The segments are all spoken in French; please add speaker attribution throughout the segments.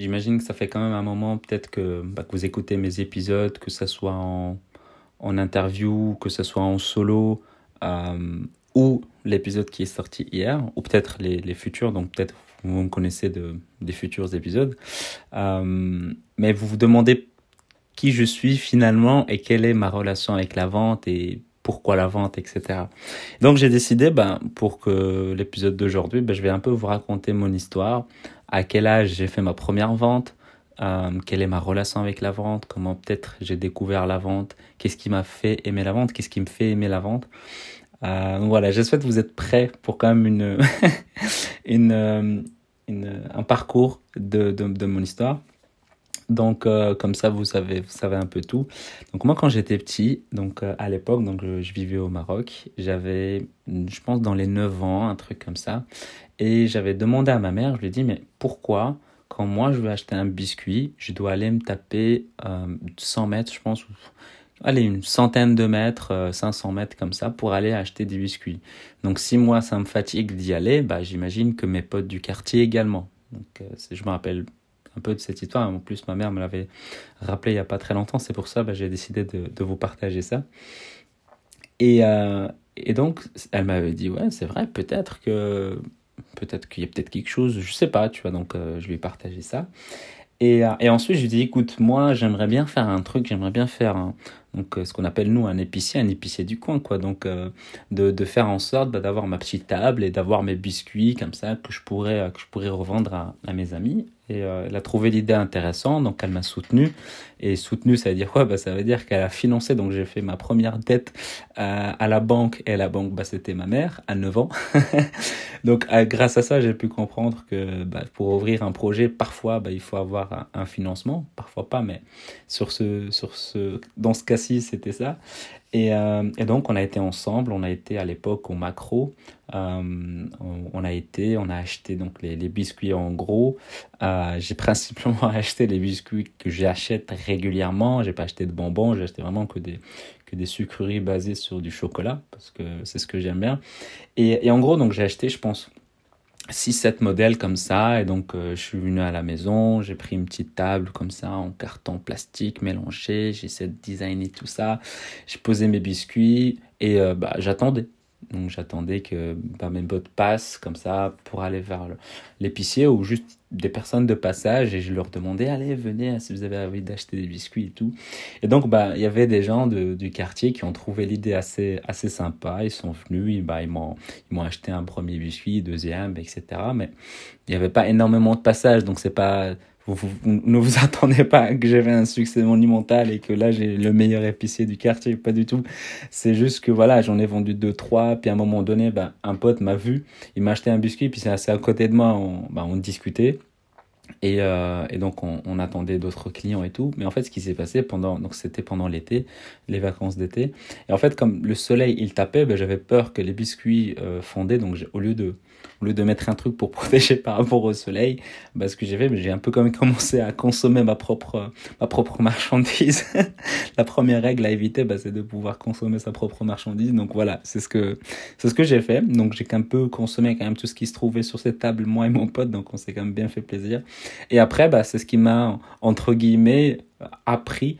Speaker 1: j'imagine que ça fait quand même un moment peut-être que, bah, vous écoutez mes épisodes, que ce soit en, interview, que ce soit en solo, euh, ou l'épisode qui est sorti hier, ou peut-être les, futurs, donc peut-être vous me connaissez de, des futurs épisodes. Euh, mais vous vous demandez qui je suis finalement et quelle est ma relation avec la vente et pourquoi la vente, etc. Donc j'ai décidé, ben, pour que l'épisode d'aujourd'hui, ben, je vais un peu vous raconter mon histoire, à quel âge j'ai fait ma première vente, euh, quelle est ma relation avec la vente, comment peut-être j'ai découvert la vente, qu'est-ce qui m'a fait aimer la vente, qu'est-ce qui me fait aimer la vente. Euh, voilà, j'espère que vous êtes prêts pour quand même une, une, euh, une, un parcours de, de, de mon histoire. Donc euh, comme ça vous savez vous savez un peu tout. Donc moi quand j'étais petit, donc euh, à l'époque donc je, vivais au Maroc, j'avais je pense dans les 9 ans, un truc comme ça et j'avais demandé à ma mère, je lui ai dit mais pourquoi quand moi je veux acheter un biscuit, je dois aller me taper euh, 100 mètres, je pense allez, une centaine de mètres, 500 mètres comme ça, pour aller acheter des biscuits. Donc si moi ça me fatigue d'y aller, bah, j'imagine que mes potes du quartier également. Donc euh, je me rappelle un peu de cette histoire. En plus, ma mère me l'avait rappelé il n'y a pas très longtemps. C'est pour ça que bah, j'ai décidé de, vous partager ça. Et, euh, et donc, elle m'avait dit, ouais, c'est vrai, peut-être que peut-être qu'il y a peut-être quelque chose, je sais pas, tu vois. Donc, euh, je lui ai partagé ça. Et, euh, et ensuite, je lui dit, écoute, moi, j'aimerais bien faire un truc, j'aimerais bien faire donc ce qu'on appelle nous un épicier, un épicier du coin, quoi. Donc de, de faire en sorte bah, d'avoir ma petite table et d'avoir mes biscuits comme ça que je pourrais que je pourrais revendre à mes amis. Euh, elle a trouvé l'idée intéressante, donc elle m'a soutenu. Et soutenu, ça veut dire quoi? Bah, Ça veut dire qu'elle a financé. Donc j'ai fait ma première dette euh, à la banque. Et la banque, bah, c'était ma mère, à 9 ans. donc euh, grâce à ça, j'ai pu comprendre que bah, pour ouvrir un projet, parfois, bah, il faut avoir un, un, financement. Parfois pas, mais sur ce, sur ce, dans ce cas-ci, c'était ça. Et, euh, et, donc, on a été ensemble, on a été à l'époque au macro, euh, on, a été, on a acheté donc les, biscuits en gros. Euh, j'ai principalement acheté les biscuits que j'achète régulièrement, j'ai pas acheté de bonbons, j'ai acheté vraiment que des, que des sucreries basées sur du chocolat, parce que c'est ce que j'aime bien. Et en gros, donc j'ai acheté, je pense, 6-7 modèles comme ça et donc euh, je suis venu à la maison, j'ai pris une petite table comme ça en carton plastique mélangé, j'ai essayé de designer tout ça, j'ai posé mes biscuits et euh, bah, j'attendais. Donc j'attendais que bah, mes potes passent comme ça pour aller vers l'épicier ou juste des personnes de passage et je leur demandais allez venez si vous avez envie d'acheter des biscuits et tout. Et donc bah il y avait des gens de, du quartier qui ont trouvé l'idée assez assez sympa. Ils sont venus ils, bah, m'ont ils m'ont acheté un premier biscuit deuxième etc mais il n'y avait pas énormément de passages donc c'est pas vous, ne vous attendez pas que j'avais un succès monumental et que là j'ai le meilleur épicier du quartier, pas du tout. C'est juste que voilà, j'en ai vendu deux, trois, puis à un moment donné, bah, un pote m'a vu, il m'a acheté un biscuit, puis c'est assez à côté de moi, on, bah, on discutait. Et, euh, et, donc on, on attendait d'autres clients et tout. Mais en fait, ce qui s'est passé pendant, donc c'était pendant l'été, les vacances d'été. Et en fait, comme le soleil il tapait, ben, j'avais peur que les biscuits euh, fondaient. Donc au lieu de, au lieu de mettre un truc pour protéger par rapport au soleil, ben, ce que j'ai fait, j'ai un peu comme commencé à consommer ma propre, ma propre marchandise. La première règle à éviter, ben, c'est de pouvoir consommer sa propre marchandise. Donc voilà, c'est ce que, c'est ce que j'ai fait. Donc j'ai qu'un peu consommé quand même tout ce qui se trouvait sur cette table, moi et mon pote. Donc on s'est quand même bien fait plaisir. Et après, bah, c'est ce qui m'a, entre guillemets, appris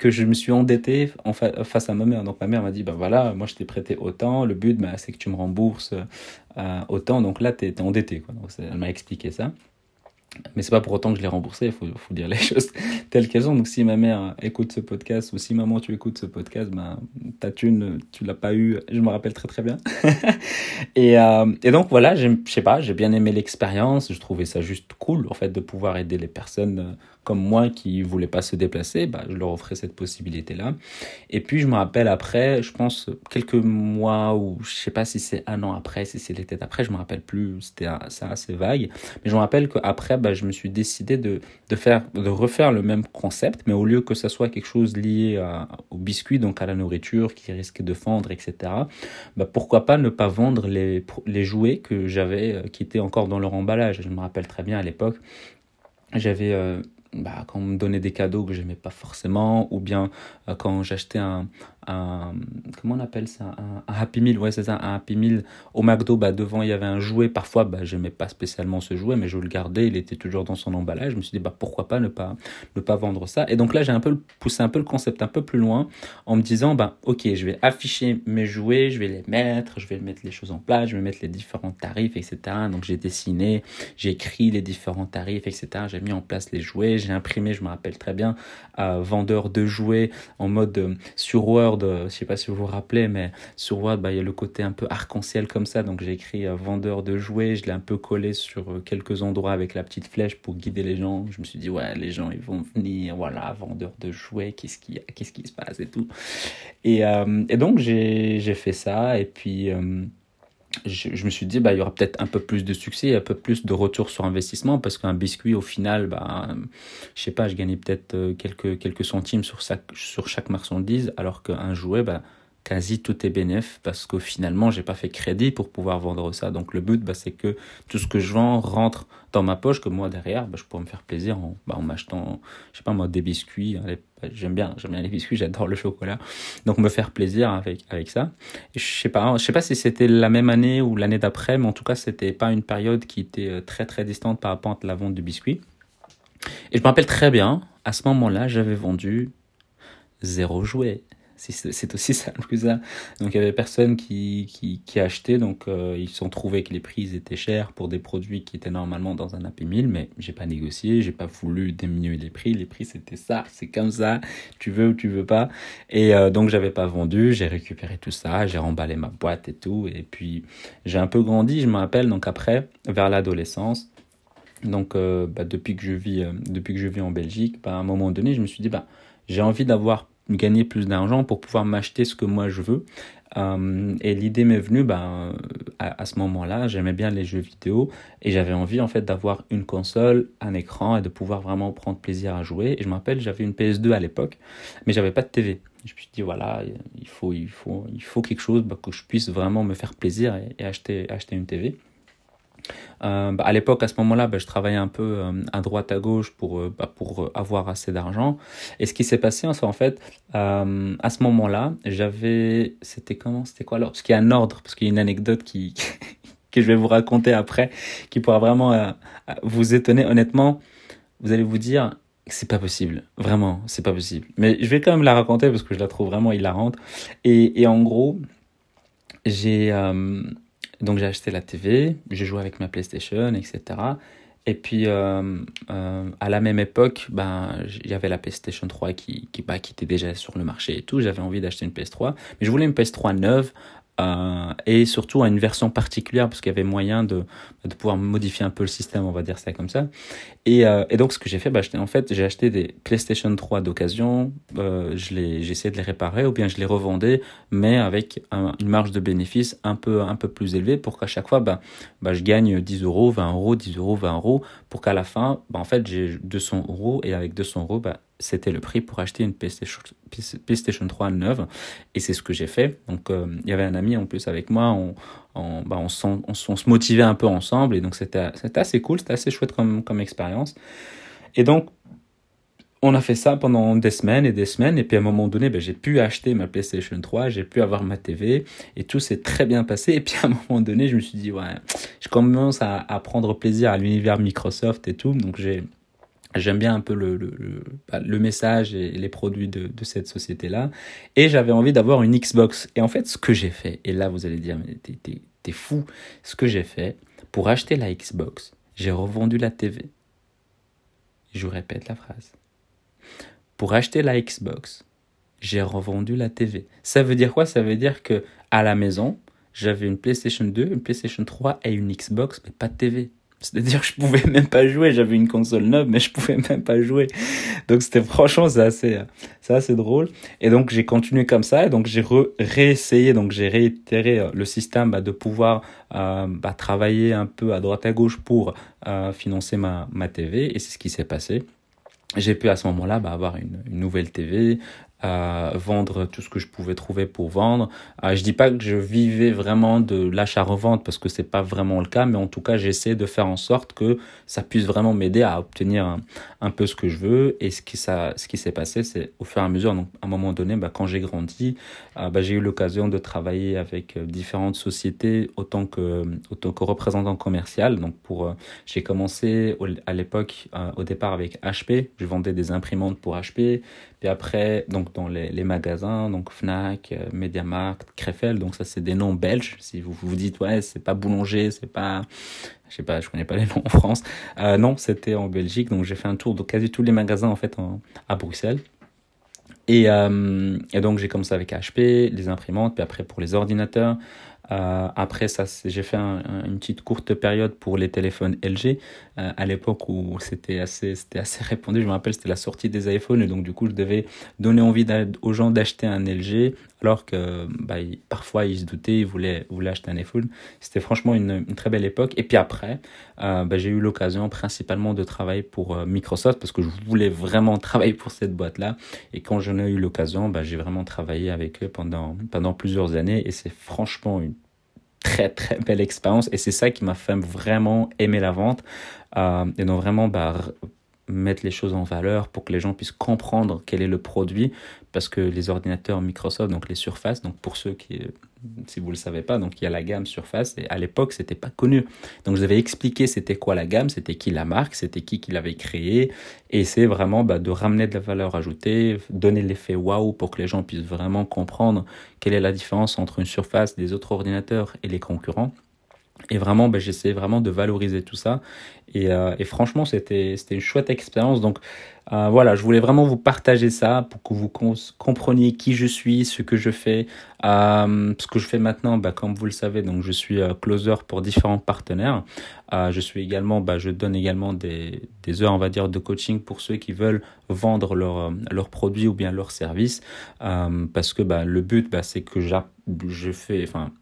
Speaker 1: que je me suis endetté en fa face à ma mère. Donc ma mère m'a dit, ben voilà, moi je t'ai prêté autant, le but bah, c'est que tu me rembourses euh, autant, donc là tu es, endetté. Quoi. Elle m'a expliqué ça. Mais c'est pas pour autant que je l'ai remboursé, il faut, faut, dire les choses telles qu'elles sont. Donc si ma mère écoute ce podcast ou si maman tu écoutes ce podcast, ben ta thune tu l'as pas eu, je me rappelle très très bien. et, euh, et donc voilà, je sais pas, j'ai bien aimé l'expérience, je trouvais ça juste cool en fait de pouvoir aider les personnes comme moi qui voulaient pas se déplacer, bah, je leur offrais cette possibilité-là. Et puis je me rappelle après, je pense quelques mois ou je sais pas si c'est un an après, si c'est l'été après, je me rappelle plus, c'était assez vague. Mais je me rappelle qu'après, bah, je me suis décidé de, de faire, de refaire le même concept, mais au lieu que ça soit quelque chose lié au biscuit, donc à la nourriture qui risque de fendre, etc. Bah, pourquoi pas ne pas vendre les, les jouets que j'avais, qui étaient encore dans leur emballage. Je me rappelle très bien à l'époque, j'avais euh, bah, quand on me donnait des cadeaux que j'aimais pas forcément, ou bien euh, quand j'achetais un, un, comment on appelle ça, un, Happy Meal, ouais c'est ça, un Happy Meal au McDo, bah, devant il y avait un jouet, parfois bah, j'aimais pas spécialement ce jouet, mais je le gardais, il était toujours dans son emballage, je me suis dit bah, pourquoi pas ne pas, ne pas vendre ça, et donc là j'ai un peu poussé un peu le concept un peu plus loin, en me disant bah ok je vais afficher mes jouets, je vais les mettre, je vais mettre les choses en place, je vais mettre les différents tarifs, etc. Donc j'ai dessiné, j'ai écrit les différents tarifs, etc. J'ai mis en place les jouets, j'ai imprimé, je me rappelle très bien, euh, vendeur de jouets en mode euh, sur Word, euh, je sais pas si vous vous rappelez, mais sur Word, bah, il y a le côté un peu arc-en-ciel comme ça, donc j'ai écrit vendeur de jouets, je l'ai un peu collé sur quelques endroits avec la petite flèche pour guider les gens. Je me suis dit, ouais, les gens, ils vont venir, voilà, vendeur de jouets, qu'est-ce qui, qu'est-ce qui se passe et tout. Et, et donc j'ai fait ça, et puis je, me suis dit, bah, il y aura peut-être un peu plus de succès, un peu plus de retour sur investissement, parce qu'un biscuit, au final, bah, je sais pas, je gagnais peut-être euh, quelques, quelques centimes sur, sur chaque marchandise, alors qu'un jouet, bah, quasi tout est bénéf parce que finalement j'ai pas fait crédit pour pouvoir vendre ça. Donc le but bah, c'est que tout ce que je vends rentre dans ma poche que moi derrière bah, je pourrais me faire plaisir en, bah, en m'achetant je sais pas moi des biscuits j'aime bien j'aime bien les biscuits j'adore le chocolat. Donc me faire plaisir avec avec ça. Je sais pas je sais pas si c'était la même année ou l'année d'après mais en tout cas c'était pas une période qui était euh, très très distante par rapport à la vente du biscuit et je me rappelle très bien à ce moment-là j'avais vendu zéro jouet c'est aussi simple que ça. Donc il y avait personne qui, qui, achetait, donc euh, ils ont trouvé que les prix étaient chers pour des produits qui étaient normalement dans un AP 1000, mais j'ai pas négocié, j'ai pas voulu diminuer les prix, les prix c'était ça, c'est comme ça, tu veux ou tu veux pas. Et euh, donc j'avais pas vendu, j'ai récupéré tout ça, j'ai remballé ma boîte et tout, et puis j'ai un peu grandi, je me rappelle, donc après, vers l'adolescence, donc euh, bah, depuis, que je vis, depuis que je vis en Belgique, bah, à un moment donné, je me suis dit, bah, j'ai envie d'avoir gagner plus d'argent pour pouvoir m'acheter ce que moi je veux. Euh, et l'idée m'est venue ben, à, ce moment-là, j'aimais bien les jeux vidéo et j'avais envie en fait d'avoir une console, un écran et de pouvoir vraiment prendre plaisir à jouer. Et je me rappelle, j'avais une PS2 à l'époque, mais j'avais pas de TV. Je me suis dit voilà, il faut, il faut, il faut quelque chose bah, que je puisse vraiment me faire plaisir et, acheter, acheter une TV. Euh, bah, à l'époque, à ce moment-là, bah, je travaillais un peu euh, à droite, à gauche pour, euh, bah, pour avoir assez d'argent. Et ce qui s'est passé, en fait, à ce moment-là, j'avais. C'était comment C'était quoi? Alors Parce qu'il y a un ordre, parce qu'il y a une anecdote qui, que je vais vous raconter après, qui pourra vraiment vous étonner. Honnêtement, vous allez vous dire. C'est pas possible, vraiment, c'est pas possible. Mais je vais quand même la raconter parce que je la trouve vraiment hilarante. Et en gros, j'ai donc j'ai acheté la TV, j'ai joué avec ma PlayStation, etc. Et puis euh, euh, à la même époque, ben il y avait la PlayStation 3 qui qui, bah, qui était déjà sur le marché et tout. J'avais envie d'acheter une PS3, mais je voulais une PS3 neuve euh, et surtout à une version particulière parce qu'il y avait moyen de, pouvoir modifier un peu le système, on va dire ça comme ça. Et, euh, donc ce que j'ai fait, bah, en fait, j'ai acheté des PlayStation 3 d'occasion, euh, j'ai essayé de les réparer ou bien je les revendais, mais avec une marge de bénéfice un peu, un peu plus élevée pour qu'à chaque fois, bah, bah, je gagne 10 euros, 20 euros, 10 euros, 20 euros, pour qu'à la fin, en fait, j'ai 200 euros et avec 200 euros, bah, c'était le prix pour acheter une PlayStation, PlayStation 3 neuve. Et c'est ce que j'ai fait. Donc, euh, il y avait un ami en plus avec moi. On, on, bah, on, on, se motivait un peu ensemble. Et donc, c'était assez cool. C'était assez chouette comme, comme expérience. Et donc, on a fait ça pendant des semaines et des semaines. Et puis, à un moment donné, ben, j'ai pu acheter ma PlayStation 3. J'ai pu avoir ma TV. Et tout s'est très bien passé. Et puis, à un moment donné, je me suis dit, ouais, je commence à, à prendre plaisir à l'univers Microsoft et tout. Donc, j'ai J'aime bien un peu le, le, le, bah, message et les produits de, de cette société-là. Et j'avais envie d'avoir une Xbox. Et en fait, ce que j'ai fait, et là vous allez dire, mais t'es fou, ce que j'ai fait, pour acheter la Xbox, j'ai revendu la TV. Je vous répète la phrase. Pour acheter la Xbox, j'ai revendu la TV. Ça veut dire quoi? Ça veut dire que à la maison, j'avais une PlayStation 2, une PlayStation 3 et une Xbox, mais pas de TV. C'est-à-dire que je pouvais même pas jouer. J'avais une console neuve, mais je pouvais même pas jouer. Donc c'était franchement, c'est assez, c'est drôle. Et donc j'ai continué comme ça. Et donc j'ai réessayé, donc j'ai réitéré euh, le système bah, de pouvoir euh, bah, travailler un peu à droite à gauche pour euh, financer ma, ma TV. Et c'est ce qui s'est passé. J'ai pu à ce moment-là bah, avoir une, une nouvelle TV, euh, vendre tout ce que je pouvais trouver pour vendre. Euh, je dis pas que je vivais vraiment de l'achat-revente parce que c'est pas vraiment le cas, mais en tout cas, j'essaie de faire en sorte que ça puisse vraiment m'aider à obtenir un, peu ce que je veux. Et ce qui, ça, ce qui s'est passé, c'est au fur et à mesure, donc à un moment donné, bah, quand j'ai grandi, euh, bah, j'ai eu l'occasion de travailler avec euh, différentes sociétés autant que, autant que représentant commercial. Donc pour, j'ai commencé à l'époque, au départ avec HP, je vendais des imprimantes pour HP. Puis après, donc dans les, magasins, donc Fnac, euh, MediaMarkt, Krefeld, donc ça c'est des noms belges. Si vous vous dites ouais, c'est pas boulanger, c'est pas, je sais pas, je connais pas les noms en France. Euh, non, c'était en Belgique, donc j'ai fait un tour de quasi tous les magasins en fait à Bruxelles. Et, euh, et donc j'ai commencé avec HP, les imprimantes, puis après pour les ordinateurs. Euh, après ça, j'ai fait une petite courte période pour les téléphones LG euh, à l'époque où c'était assez, c'était assez répandu. Je me rappelle, c'était la sortie des iPhones et donc du coup, je devais donner envie aux gens d'acheter un LG alors que bah, parfois ils se doutaient, ils voulaient, voulaient acheter un iPhone. C'était franchement une, une, très belle époque. Et puis après, euh, bah, j'ai eu l'occasion principalement de travailler pour euh, Microsoft parce que je voulais vraiment travailler pour cette boîte-là. Et quand j'en ai eu l'occasion, bah, j'ai vraiment travaillé avec eux pendant, pendant plusieurs années et c'est franchement une très très belle expérience et c'est ça qui m'a fait vraiment aimer la vente. Euh, et donc vraiment bah, mettre les choses en valeur pour que les gens puissent comprendre quel est le produit parce que les ordinateurs Microsoft donc les Surface donc pour ceux qui si vous ne le savez pas donc il y a la gamme Surface et à l'époque c'était pas connu. Donc je devais expliquer c'était quoi la gamme c'était qui la marque c'était qui qui l'avait créé et c'est vraiment bah, de ramener de la valeur ajoutée donner l'effet waouh pour que les gens puissent vraiment comprendre quelle est la différence entre une Surface des autres ordinateurs et les concurrents et vraiment, ben, j'essayais vraiment de valoriser tout ça. Et, euh, et franchement, c'était une chouette expérience. Donc euh, voilà, je voulais vraiment vous partager ça pour que vous compreniez qui je suis, ce que je fais. Euh, ce que je fais maintenant, bah, comme vous le savez, donc je suis euh, closer pour différents partenaires. Je suis également, bah, je donne également des, heures, on de coaching pour ceux qui veulent vendre leurs leur produits ou bien leurs services. Parce que bah, le but, bah, c'est que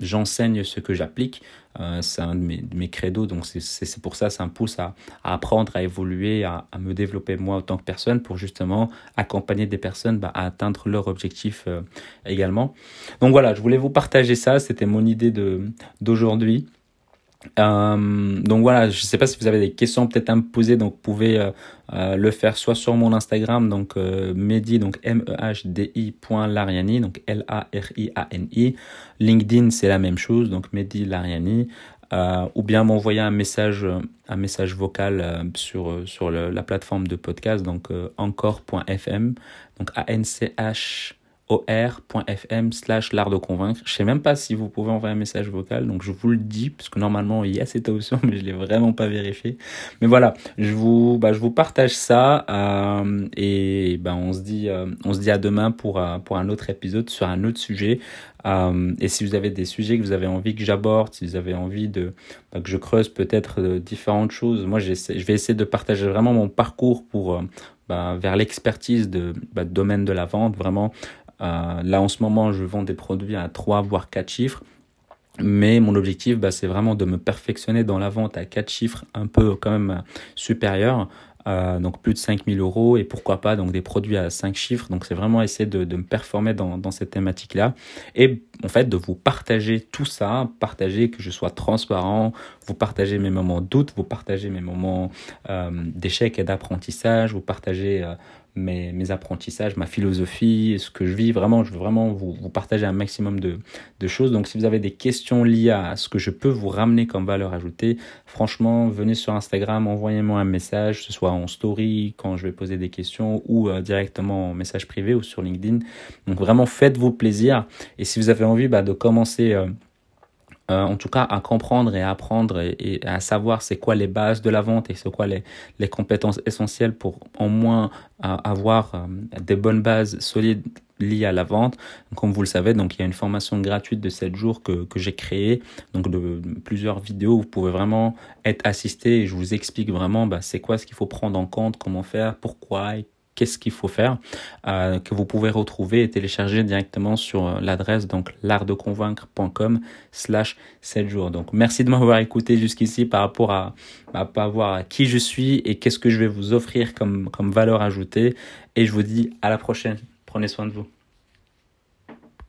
Speaker 1: j'enseigne ce que j'applique. C'est un de mes, de credos, donc c'est pour ça, ça me pousse à, à apprendre, à évoluer, à, à, me développer moi en tant que personne pour justement accompagner des personnes bah, à atteindre leur objectif euh, également. Donc voilà, je voulais vous partager ça, c'était mon idée d'aujourd'hui. Euh, donc voilà, je ne sais pas si vous avez des questions peut-être à me poser, donc vous pouvez euh, le faire soit sur mon Instagram, donc Mehdi, donc M-E-H-D-I Lariani, donc L-A-R-I-A-N-I. LinkedIn, c'est la même chose, donc Mehdi Lariani. Euh, ou bien m'envoyer un message, un message vocal sur, sur la plateforme de podcast, donc encore.fm, donc A-N-C-H or.fm slash l'art de convaincre. Je sais même pas si vous pouvez envoyer un message vocal, donc je vous le dis, parce que normalement il y a cette option, mais je l'ai vraiment pas vérifié. Mais voilà, je vous, bah, je vous partage ça, euh, et bah, on se dit, euh, on se dit à demain pour, euh, pour un autre épisode sur un autre sujet. Euh, et si vous avez des sujets que vous avez envie que j'aborde, si vous avez envie de bah, que je creuse peut-être différentes choses, moi je vais essayer de partager vraiment mon parcours pour bah, vers l'expertise de bah, domaine de la vente, vraiment là, en ce moment, je vends des produits à 3 voire 4 chiffres. Mais mon objectif, bah, c'est vraiment de me perfectionner dans la vente à 4 chiffres un peu quand même supérieurs. Euh, donc plus de 5000 euros et pourquoi pas donc des produits à 5 chiffres. Donc c'est vraiment essayer de, me performer dans, cette thématique-là et en fait de vous partager tout ça, partager que je sois transparent, vous partager mes moments de vous partager mes moments euh, d'échec et d'apprentissage, vous partager euh, mes, mes, apprentissages, ma philosophie, ce que je vis. Vraiment, je veux vraiment vous, vous partager un maximum de, de, choses. Donc, si vous avez des questions liées à ce que je peux vous ramener comme valeur ajoutée, franchement, venez sur Instagram, envoyez-moi un message, que ce soit en story quand je vais poser des questions ou euh, directement en message privé ou sur LinkedIn. Donc, vraiment, faites-vous plaisir. Et si vous avez envie bah, de commencer... Euh, euh, en tout cas à comprendre et à apprendre et, à savoir c'est quoi les bases de la vente et c'est quoi les, les, compétences essentielles pour au moins euh, avoir euh, des bonnes bases solides liées à la vente. Comme vous le savez, donc il y a une formation gratuite de 7 jours que, que j'ai créée, donc de, plusieurs vidéos où vous pouvez vraiment être assisté et je vous explique vraiment bah, c'est quoi ce qu'il faut prendre en compte, comment faire, pourquoi qu'est-ce qu'il faut faire, euh, que vous pouvez retrouver et télécharger directement sur euh, l'adresse donc l'artdeconvaincre.com slash 7 jours. Donc merci de m'avoir écouté jusqu'ici par rapport à, à, voir qui je suis et qu'est-ce que je vais vous offrir comme, comme valeur ajoutée. Et je vous dis à la prochaine Prenez soin de vous.